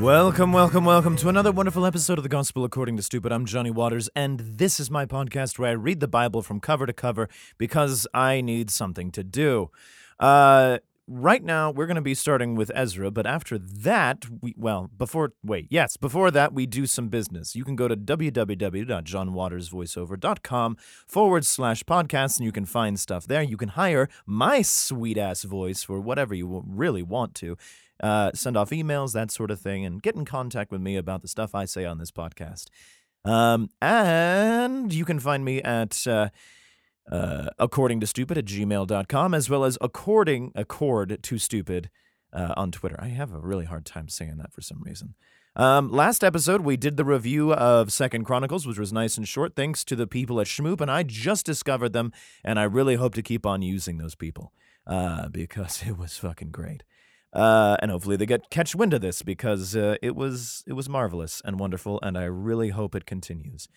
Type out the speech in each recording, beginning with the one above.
Welcome, welcome, welcome to another wonderful episode of the Gospel According to Stupid. I'm Johnny Waters, and this is my podcast where I read the Bible from cover to cover because I need something to do. Uh, right now, we're going to be starting with Ezra, but after that, we, well, before, wait, yes, before that, we do some business. You can go to www.johnwatersvoiceover.com forward slash podcasts, and you can find stuff there. You can hire my sweet ass voice for whatever you really want to uh, send off emails, that sort of thing, and get in contact with me about the stuff I say on this podcast. Um, and you can find me at uh, uh, according to stupid at gmail.com as well as according accord to stupid uh, on Twitter. I have a really hard time saying that for some reason. Um, last episode, we did the review of Second Chronicles, which was nice and short, thanks to the people at Shmoop, and I just discovered them, and I really hope to keep on using those people uh, because it was fucking great uh, and hopefully they get catch wind of this because uh, it was it was marvelous and wonderful, and I really hope it continues.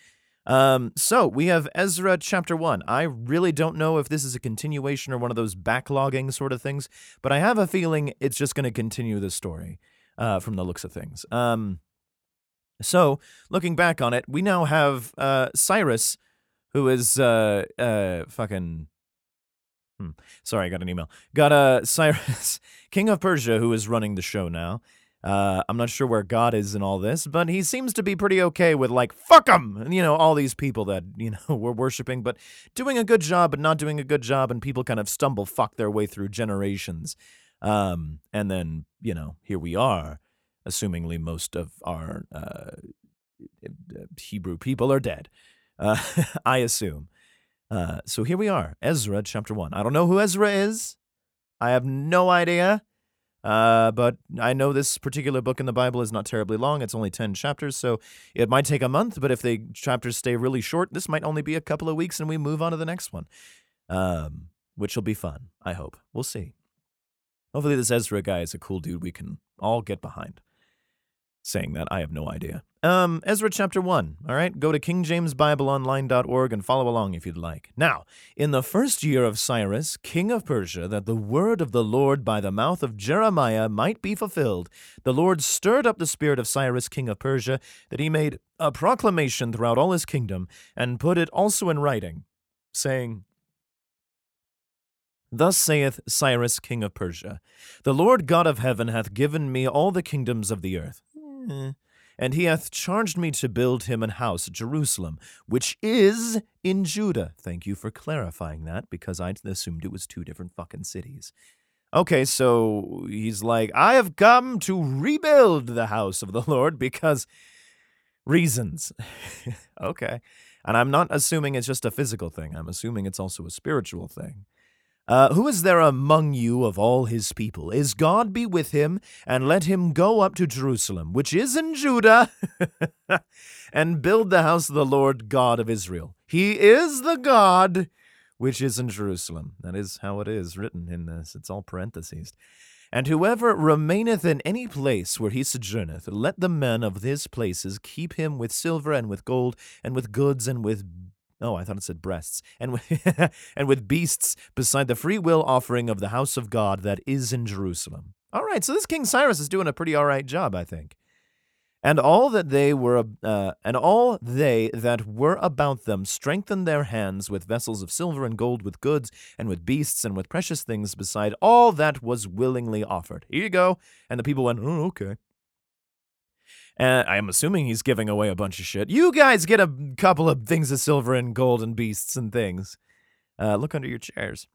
Um, so we have Ezra chapter one. I really don't know if this is a continuation or one of those backlogging sort of things, but I have a feeling it's just going to continue the story uh, from the looks of things. Um, so looking back on it, we now have uh, Cyrus, who is uh, uh, fucking Hmm. Sorry, I got an email. Got a Cyrus, King of Persia, who is running the show now. Uh, I'm not sure where God is in all this, but he seems to be pretty okay with like fuck them, you know, all these people that you know we're worshiping, but doing a good job, but not doing a good job, and people kind of stumble fuck their way through generations, um, and then you know here we are, assumingly most of our uh, Hebrew people are dead. Uh, I assume. Uh, so here we are, Ezra chapter 1. I don't know who Ezra is. I have no idea. Uh, but I know this particular book in the Bible is not terribly long. It's only 10 chapters, so it might take a month, but if the chapters stay really short, this might only be a couple of weeks and we move on to the next one, um, which will be fun, I hope. We'll see. Hopefully, this Ezra guy is a cool dude we can all get behind. Saying that, I have no idea. Um, Ezra chapter 1. All right, go to kingjamesbibleonline.org and follow along if you'd like. Now, in the first year of Cyrus, king of Persia, that the word of the Lord by the mouth of Jeremiah might be fulfilled, the Lord stirred up the spirit of Cyrus, king of Persia, that he made a proclamation throughout all his kingdom, and put it also in writing, saying, Thus saith Cyrus, king of Persia The Lord God of heaven hath given me all the kingdoms of the earth. Eh. And he hath charged me to build him an house at Jerusalem, which is in Judah. Thank you for clarifying that, because I assumed it was two different fucking cities. Okay, so he's like, I have come to rebuild the house of the Lord because reasons. okay. And I'm not assuming it's just a physical thing, I'm assuming it's also a spiritual thing. Uh, who is there among you of all his people? Is God be with him, and let him go up to Jerusalem, which is in Judah, and build the house of the Lord God of Israel. He is the God which is in Jerusalem. That is how it is written in this. It's all parentheses. And whoever remaineth in any place where he sojourneth, let the men of his places keep him with silver and with gold, and with goods and with Oh, I thought it said breasts. And with, and with beasts beside the free will offering of the house of God that is in Jerusalem. All right, so this King Cyrus is doing a pretty all right job, I think. And all that they were, uh, and all they that were about them strengthened their hands with vessels of silver and gold, with goods, and with beasts, and with precious things beside all that was willingly offered. Here you go. And the people went, oh, okay. And I'm assuming he's giving away a bunch of shit. You guys get a couple of things of silver and gold and beasts and things. Uh, look under your chairs.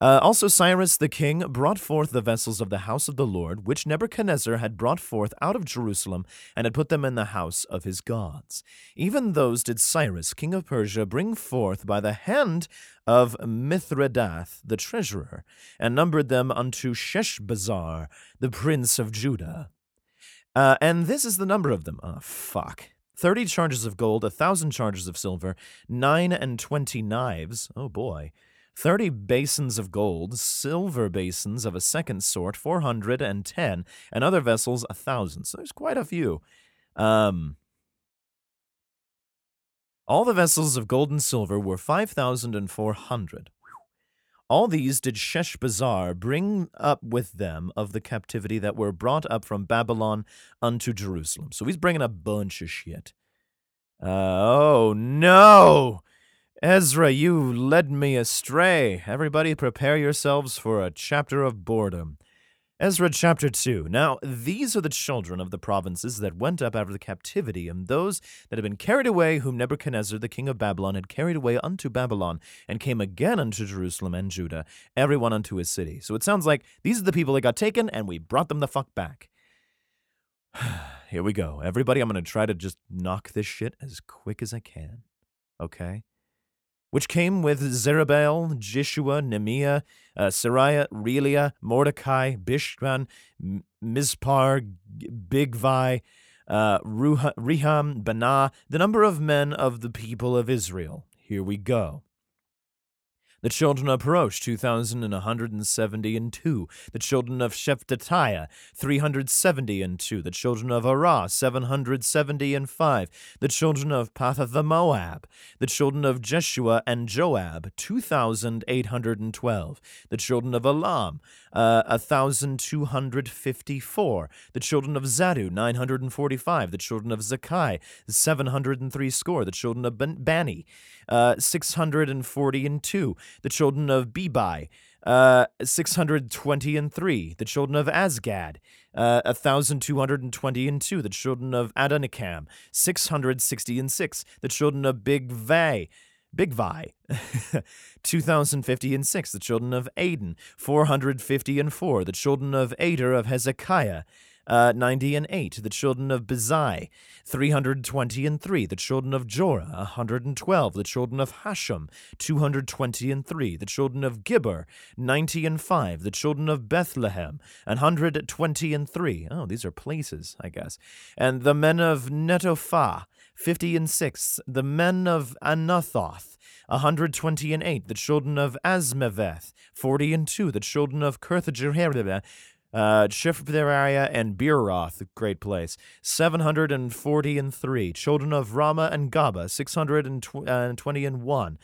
Uh, also, Cyrus the king brought forth the vessels of the house of the Lord, which Nebuchadnezzar had brought forth out of Jerusalem, and had put them in the house of his gods. Even those did Cyrus, king of Persia, bring forth by the hand of Mithredath the treasurer, and numbered them unto Sheshbazzar, the prince of Judah. Uh, and this is the number of them. Oh, fuck. 30 charges of gold, a 1,000 charges of silver, 9 and 20 knives. Oh boy. 30 basins of gold, silver basins of a second sort, 410, and other vessels, a 1,000. So there's quite a few. Um, all the vessels of gold and silver were 5,400. All these did Sheshbazzar bring up with them of the captivity that were brought up from Babylon unto Jerusalem. So he's bringing a bunch of shit. Uh, oh no! Ezra, you led me astray. Everybody prepare yourselves for a chapter of boredom. Ezra chapter 2. Now, these are the children of the provinces that went up out of the captivity, and those that had been carried away, whom Nebuchadnezzar the king of Babylon had carried away unto Babylon, and came again unto Jerusalem and Judah, every one unto his city. So it sounds like these are the people that got taken, and we brought them the fuck back. Here we go. Everybody, I'm going to try to just knock this shit as quick as I can. Okay? Which came with Zerubbabel, Jeshua, Nehemiah, uh, Sariah, Relia, Mordecai, Bishman, Mizpar, Bigvai, uh, Ruha, Reham, Banah, the number of men of the people of Israel. Here we go. The children of Parosh, 2,170 and 2. The children of Shephatiah, 370 and 2. The children of Arah, 770 and 5. The children of Pathath Moab. The children of Jeshua and Joab, 2,812. The children of Elam, uh, 1,254. The children of Zattu, 945. The children of Zaccai, 703 score. The children of Bani, uh, 640 and 2 the children of Bebai, uh, 620 and 3, the children of Azgad, uh, 1,220 and 2, the children of Adonikam, 660 and 6, the children of Big Vai, Big Vi, 2050 and 6, the children of Adin, 450 and 4, the children of Ater of Hezekiah, uh, 90 and 8, the children of Bezai, 320 and 3, the children of Jorah, 112, the children of Hashem, 220 and 3, the children of Gibbar, 90 and 5, the children of Bethlehem, 120 and 3. Oh, these are places, I guess. And the men of Netophah, 50 and 6, the men of Anathoth, 120 and 8, the children of Asmaveth, 40 and 2, the children of Kirthajeribah, uh, and Beeroth, great place. 740 and 3. Children of Ramah and Gaba, 620 and 1.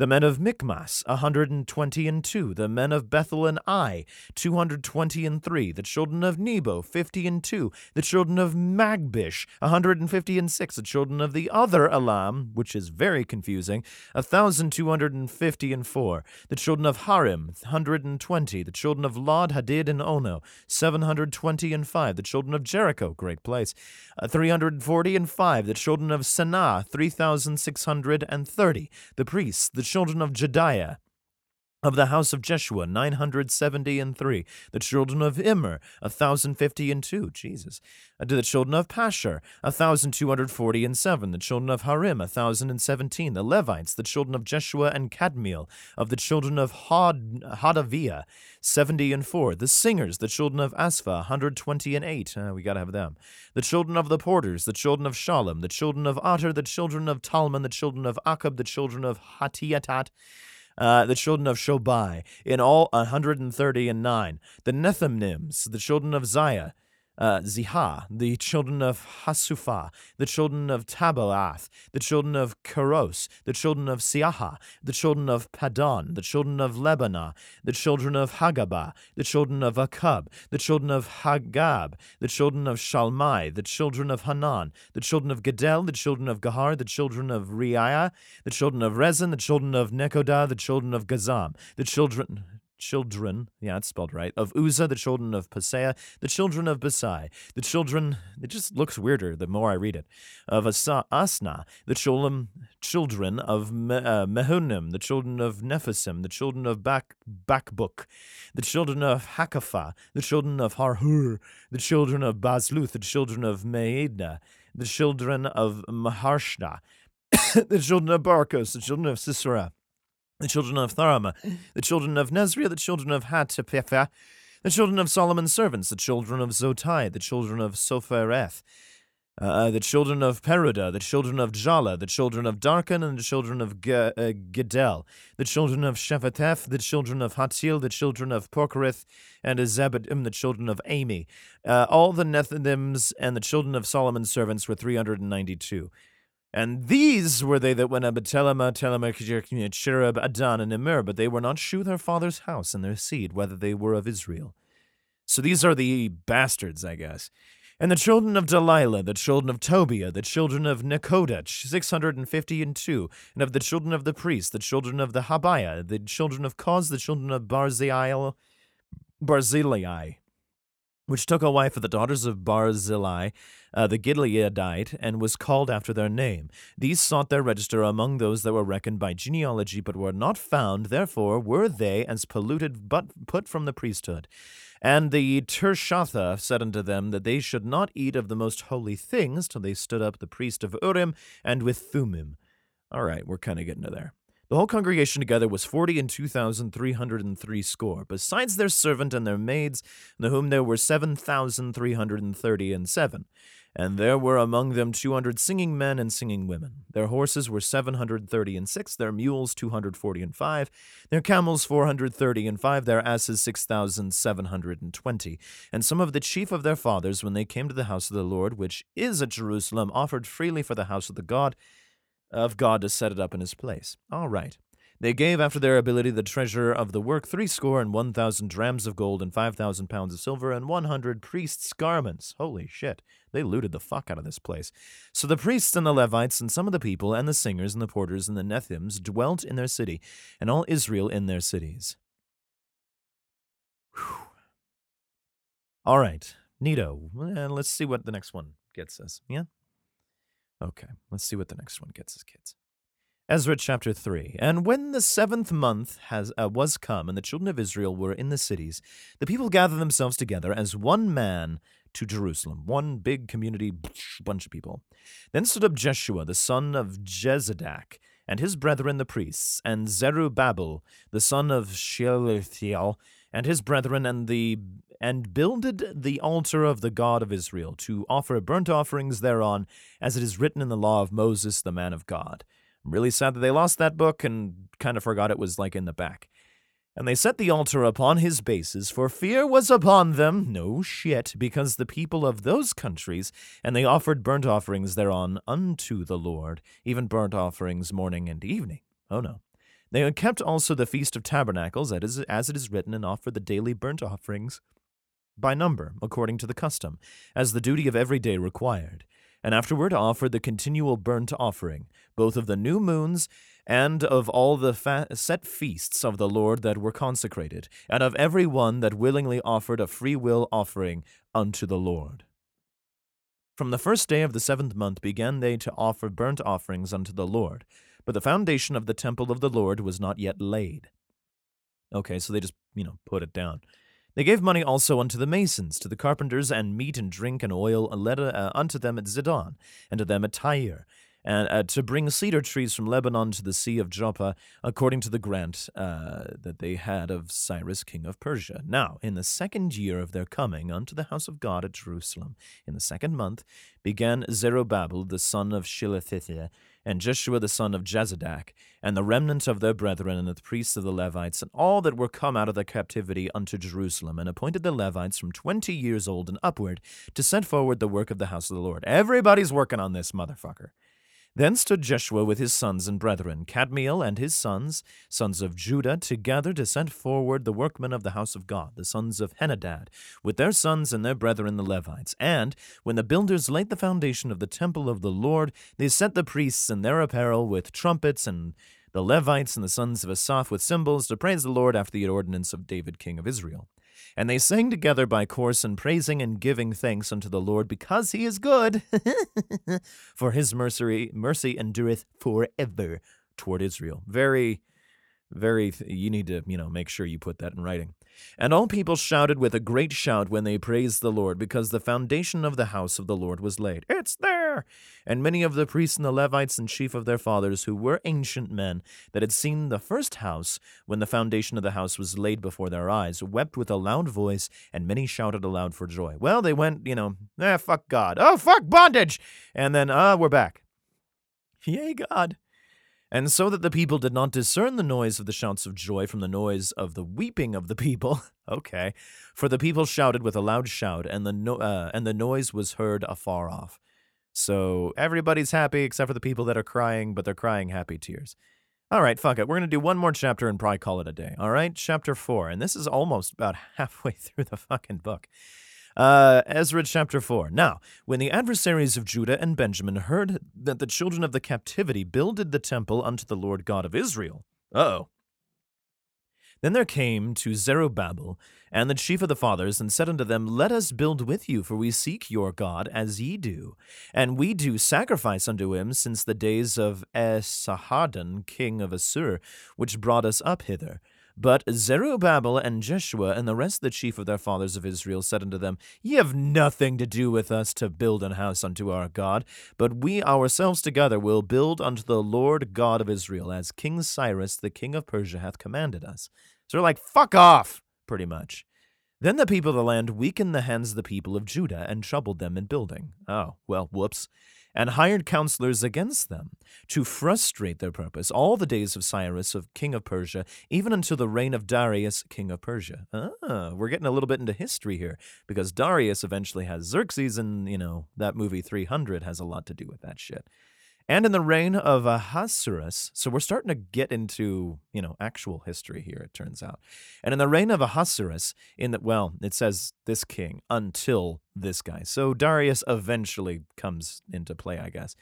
The men of Michmas, a 120 and 2. The men of Bethel and Ai, 220 and 3. The children of Nebo, 50 and 2. The children of Magbish, a 150 and 6. The children of the other Elam, which is very confusing, a 1,250 and 4. The children of Harim, 120. The children of Lod, Hadid, and Ono, 720 and 5. The children of Jericho, great place, uh, 340 and 5. The children of Sanaa, 3,630. The priests, the children of Jediah, of the house of Jeshua, 970 and 3. The children of Immer, 1050 and 2. Jesus. Uh, to the children of Pashur, 1240 and 7. The children of Harim, 1017. The Levites, the children of Jeshua and Kadmiel. Of the children of Hod, Hodaviah, 70 and 4. The singers, the children of Asphah, 120 and 8. Uh, we got to have them. The children of the porters, the children of Shalom, the children of Ater, the children of Talmon, the children of Akab, the children of Hatiatat, uh, the children of Shobai, in all 130 and 9. The Nethinims, the children of Ziah, uh, Ziha, the children of Hasupha, the children of Tabalath, the children of Keros, the children of Siaha, the children of Padon, the children of Lebanon, the children of Hagabah, the children of Akub, the children of Hagab, the children of Shalmai, the children of Hanan, the children of Gedel, the children of Gahar, the children of Reaiah, the children of Rezin, the children of Nekodah, the children of Gazzam, the children children, yeah, it's spelled right, of Uzzah, the children of Paseah, the children of Besai, the children, it just looks weirder the more I read it, of Asa, Asna, the children, children of Me, uh, Mehunim, the children of Nephisim, the children of Bak, Bakbuk, the children of Hakapha, the children of Harhur, the children of Bazluth, the children of Meidna, the children of Maharshna, the children of Barkos, the children of Sisera, the children of Tharama, the children of Nezria, the children of Hatipepha, the children of Solomon's servants, the children of Zotai, the children of Sophereth, uh, the children of Peruda, the children of Jala, the children of Darkon, and the children of G- uh, Gedel, the children of Shephateth, the children of Hatil, the children of Porkerith, and Zebedim, the children of Ami. Uh, all the Nethinims and the children of Solomon's servants were 392. And these were they that went up Telema, Telema, Cherub, Adan, and Immer, but they were not shew their father's house and their seed, whether they were of Israel. So these are the bastards, I guess. And the children of Delilah, the children of Tobiah, the children of Nekodah, 650 and 2, and of the children of the priests, the children of the Habaiah, the children of Koz, the children of Barzillai, Barzillai, which took a wife of the daughters of Barzillai, uh, the Gileadite, and was called after their name. These sought their register among those that were reckoned by genealogy, but were not found. Therefore were they as polluted, but put from the priesthood. And the Tirshatha said unto them that they should not eat of the most holy things till they stood up the priest of Urim and with Thummim. All right, we're kind of getting to there. The whole congregation together was forty and two thousand three hundred and three score, besides their servant and their maids, in whom there were seven thousand three hundred and thirty and seven. And there were among them two hundred singing men and singing women. Their horses were seven hundred thirty and six, their mules two hundred forty and five, their camels four hundred thirty and five, their asses six thousand seven hundred and twenty. And some of the chief of their fathers, when they came to the house of the Lord, which is at Jerusalem, offered freely for the house of the God of God to set it up in his place. All right. They gave after their ability the treasure of the work threescore and one thousand drams of gold and five thousand pounds of silver and one hundred priests' garments. Holy shit. They looted the fuck out of this place. So the priests and the Levites and some of the people and the singers and the porters and the Nethims dwelt in their city, and all Israel in their cities. Whew. All right. Nito. Eh, let's see what the next one gets us. Yeah? Okay. Let's see what the next one gets us, kids. Ezra chapter 3. And when the seventh month has, uh, was come, and the children of Israel were in the cities, the people gathered themselves together as one man to Jerusalem, one big community, bunch of people. Then stood up Jeshua, the son of Jezadak, and his brethren the priests, and Zerubbabel, the son of Shealtiel, and his brethren, and the and builded the altar of the God of Israel to offer burnt offerings thereon, as it is written in the law of Moses, the man of God. Really sad that they lost that book and kind of forgot it was like in the back. And they set the altar upon his bases, for fear was upon them, no shit, because the people of those countries, and they offered burnt offerings thereon unto the Lord, even burnt offerings morning and evening. Oh no. They kept also the Feast of Tabernacles, as it is written, and offered the daily burnt offerings by number, according to the custom, as the duty of every day required and afterward offered the continual burnt offering, both of the new moons and of all the fa- set feasts of the Lord that were consecrated, and of every one that willingly offered a free will offering unto the Lord. From the first day of the seventh month began they to offer burnt offerings unto the Lord, but the foundation of the temple of the Lord was not yet laid. Okay, so they just, you know, put it down. They gave money also unto the masons, to the carpenters, and meat and drink and oil, uh, unto them at Zidon, and to them at Tyre, and uh, to bring cedar trees from Lebanon to the sea of Joppa, according to the grant uh, that they had of Cyrus king of Persia. Now, in the second year of their coming unto the house of God at Jerusalem, in the second month, began Zerubbabel the son of Shealtiel, and Jeshua the son of Jezadak, and the remnant of their brethren, and the priests of the Levites, and all that were come out of the captivity unto Jerusalem, and appointed the Levites from twenty years old and upward to set forward the work of the house of the Lord. Everybody's working on this motherfucker. Then stood Jeshua with his sons and brethren, Kadmiel and his sons, sons of Judah, together to send forward the workmen of the house of God, the sons of Henadad, with their sons and their brethren the Levites. And when the builders laid the foundation of the temple of the Lord, they set the priests in their apparel with trumpets and the Levites and the sons of Asaph with cymbals to praise the Lord after the ordinance of David king of Israel. And they sang together by course and praising and giving thanks unto the Lord because he is good, for his mercy, mercy endureth forever toward Israel. Very, very, you need to, you know, make sure you put that in writing. And all people shouted with a great shout when they praised the Lord, because the foundation of the house of the Lord was laid. It's there! And many of the priests and the Levites and chief of their fathers, who were ancient men, that had seen the first house, when the foundation of the house was laid before their eyes, wept with a loud voice, and many shouted aloud for joy. Well, they went, you know, ah, fuck God. Oh, fuck bondage! And then, ah, we're back. Yay, God. And so that the people did not discern the noise of the shouts of joy from the noise of the weeping of the people. okay. For the people shouted with a loud shout, and the, no- uh, and the noise was heard afar off. So everybody's happy except for the people that are crying, but they're crying happy tears. All right, fuck it. We're going to do one more chapter and probably call it a day. All right, chapter four. And this is almost about halfway through the fucking book. Uh, Ezra chapter 4. Now, when the adversaries of Judah and Benjamin heard that the children of the captivity builded the temple unto the Lord God of Israel, oh. Then there came to Zerubbabel and the chief of the fathers, and said unto them, Let us build with you, for we seek your God as ye do. And we do sacrifice unto him since the days of Esarhaddon, king of Assur, which brought us up hither. But Zerubbabel and Jeshua and the rest of the chief of their fathers of Israel said unto them, Ye have nothing to do with us to build an house unto our God, but we ourselves together will build unto the Lord God of Israel, as King Cyrus the king of Persia hath commanded us. So they're like, Fuck off, pretty much. Then the people of the land weakened the hands of the people of Judah and troubled them in building. Oh, well, whoops and hired counselors against them to frustrate their purpose all the days of Cyrus, of king of Persia, even until the reign of Darius, king of Persia. Ah, we're getting a little bit into history here because Darius eventually has Xerxes, and you know that movie 300 has a lot to do with that shit and in the reign of Ahasuerus. So we're starting to get into, you know, actual history here, it turns out. And in the reign of Ahasuerus, in that, well, it says this king until this guy. So Darius eventually comes into play, I guess.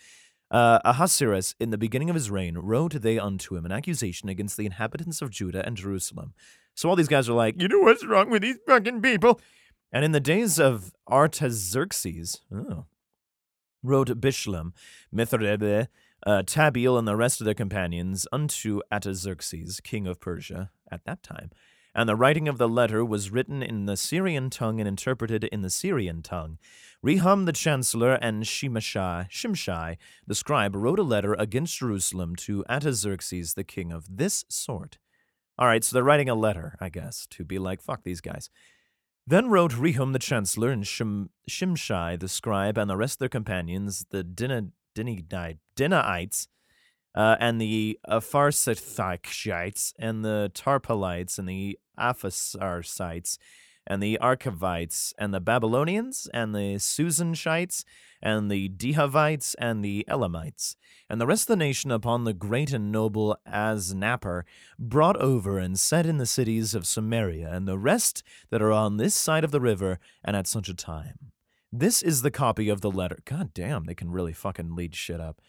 Uh, Ahasuerus, in the beginning of his reign, wrote they unto him an accusation against the inhabitants of Judah and Jerusalem. So all these guys are like, you know what's wrong with these fucking people? And in the days of Artaxerxes, oh, wrote Bishlam, Mithridebe, uh, Tabeel, and the rest of their companions unto Artaxerxes, king of Persia, at that time. And the writing of the letter was written in the Syrian tongue and interpreted in the Syrian tongue. Rehum the chancellor and Shimshai, Shimshai the scribe wrote a letter against Jerusalem to Artaxerxes the king of this sort. All right, so they're writing a letter, I guess, to be like, fuck these guys. Then wrote Rehum the chancellor and Shim, Shimshai the scribe and the rest of their companions, the Dina, Dinaites, uh, and the Apharsathites, and the Tarpalites, and the Aphasarsites, and the Archavites, and the Babylonians, and the Susanshites, and the Dehavites, and the Elamites, and the rest of the nation upon the great and noble Asnapper, brought over and set in the cities of Samaria, and the rest that are on this side of the river, and at such a time. This is the copy of the letter. God damn, they can really fucking lead shit up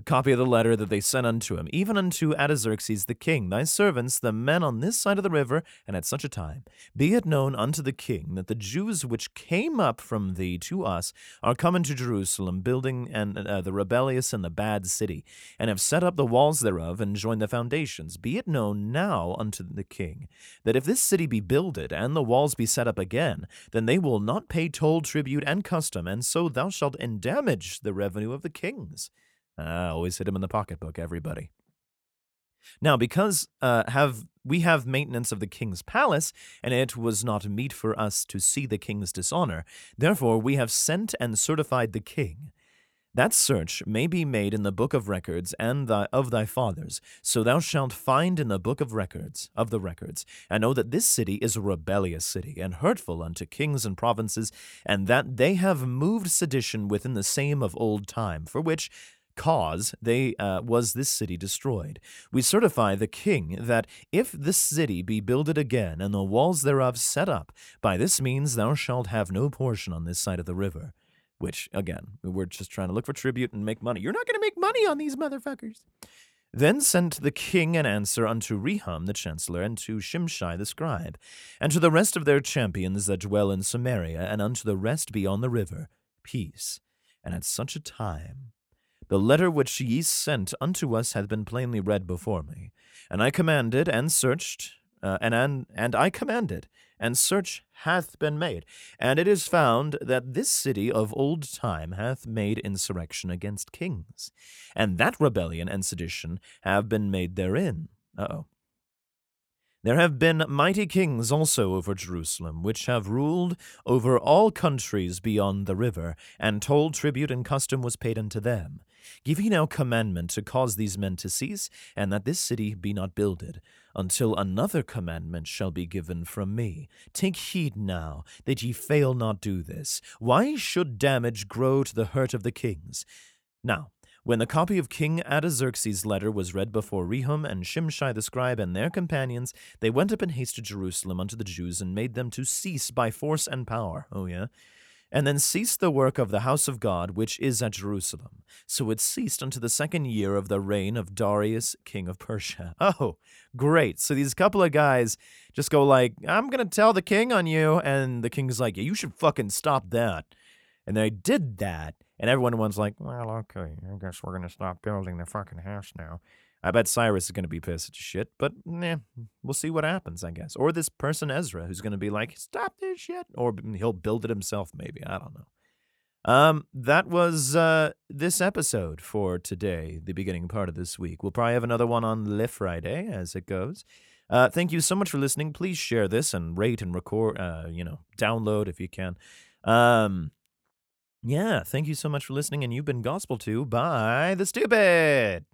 a copy of the letter that they sent unto him, even unto Artaxerxes the king, thy servants, the men on this side of the river, and at such a time. Be it known unto the king that the Jews which came up from thee to us are come into Jerusalem, building and uh, the rebellious and the bad city, and have set up the walls thereof, and joined the foundations. Be it known now unto the king that if this city be builded, and the walls be set up again, then they will not pay toll, tribute, and custom, and so thou shalt endamage the revenue of the kings. Uh, always hit him in the pocketbook, everybody. Now, because uh, have we have maintenance of the king's palace, and it was not meet for us to see the king's dishonor, therefore we have sent and certified the king. That search may be made in the book of records and thy, of thy fathers, so thou shalt find in the book of records of the records, and know that this city is a rebellious city, and hurtful unto kings and provinces, and that they have moved sedition within the same of old time, for which cause they uh, was this city destroyed. We certify the king that if this city be builded again and the walls thereof set up, by this means thou shalt have no portion on this side of the river. Which again, we're just trying to look for tribute and make money. You're not going to make money on these motherfuckers. Then sent the king an answer unto Rehum the chancellor, and to Shimshai the scribe, and to the rest of their champions that dwell in Samaria, and unto the rest beyond the river, peace. And at such a time the letter which ye sent unto us hath been plainly read before me. And I commanded and searched, uh, and, and, and I commanded, and search hath been made. And it is found that this city of old time hath made insurrection against kings, and that rebellion and sedition have been made therein. Uh-oh. There have been mighty kings also over Jerusalem, which have ruled over all countries beyond the river, and toll, tribute, and custom was paid unto them. Give ye now commandment to cause these men to cease, and that this city be not builded, until another commandment shall be given from me. Take heed now that ye fail not do this. Why should damage grow to the hurt of the kings? Now, when the copy of King Artaxerxes' letter was read before Rehum and Shimshai the scribe and their companions, they went up in haste to Jerusalem unto the Jews and made them to cease by force and power. Oh, yeah. And then ceased the work of the house of God, which is at Jerusalem. So it ceased unto the second year of the reign of Darius, king of Persia. Oh, great. So these couple of guys just go like, I'm going to tell the king on you. And the king's like, yeah, you should fucking stop that. And they did that. And everyone was like, well, okay, I guess we're going to stop building the fucking house now. I bet Cyrus is going to be pissed at shit, but nah, we'll see what happens, I guess. Or this person, Ezra, who's going to be like, stop this shit. Or he'll build it himself, maybe. I don't know. Um, that was uh, this episode for today, the beginning part of this week. We'll probably have another one on Le Friday as it goes. Uh, thank you so much for listening. Please share this and rate and record, uh, you know, download if you can. Um, yeah, thank you so much for listening, and you've been gospel to by the stupid.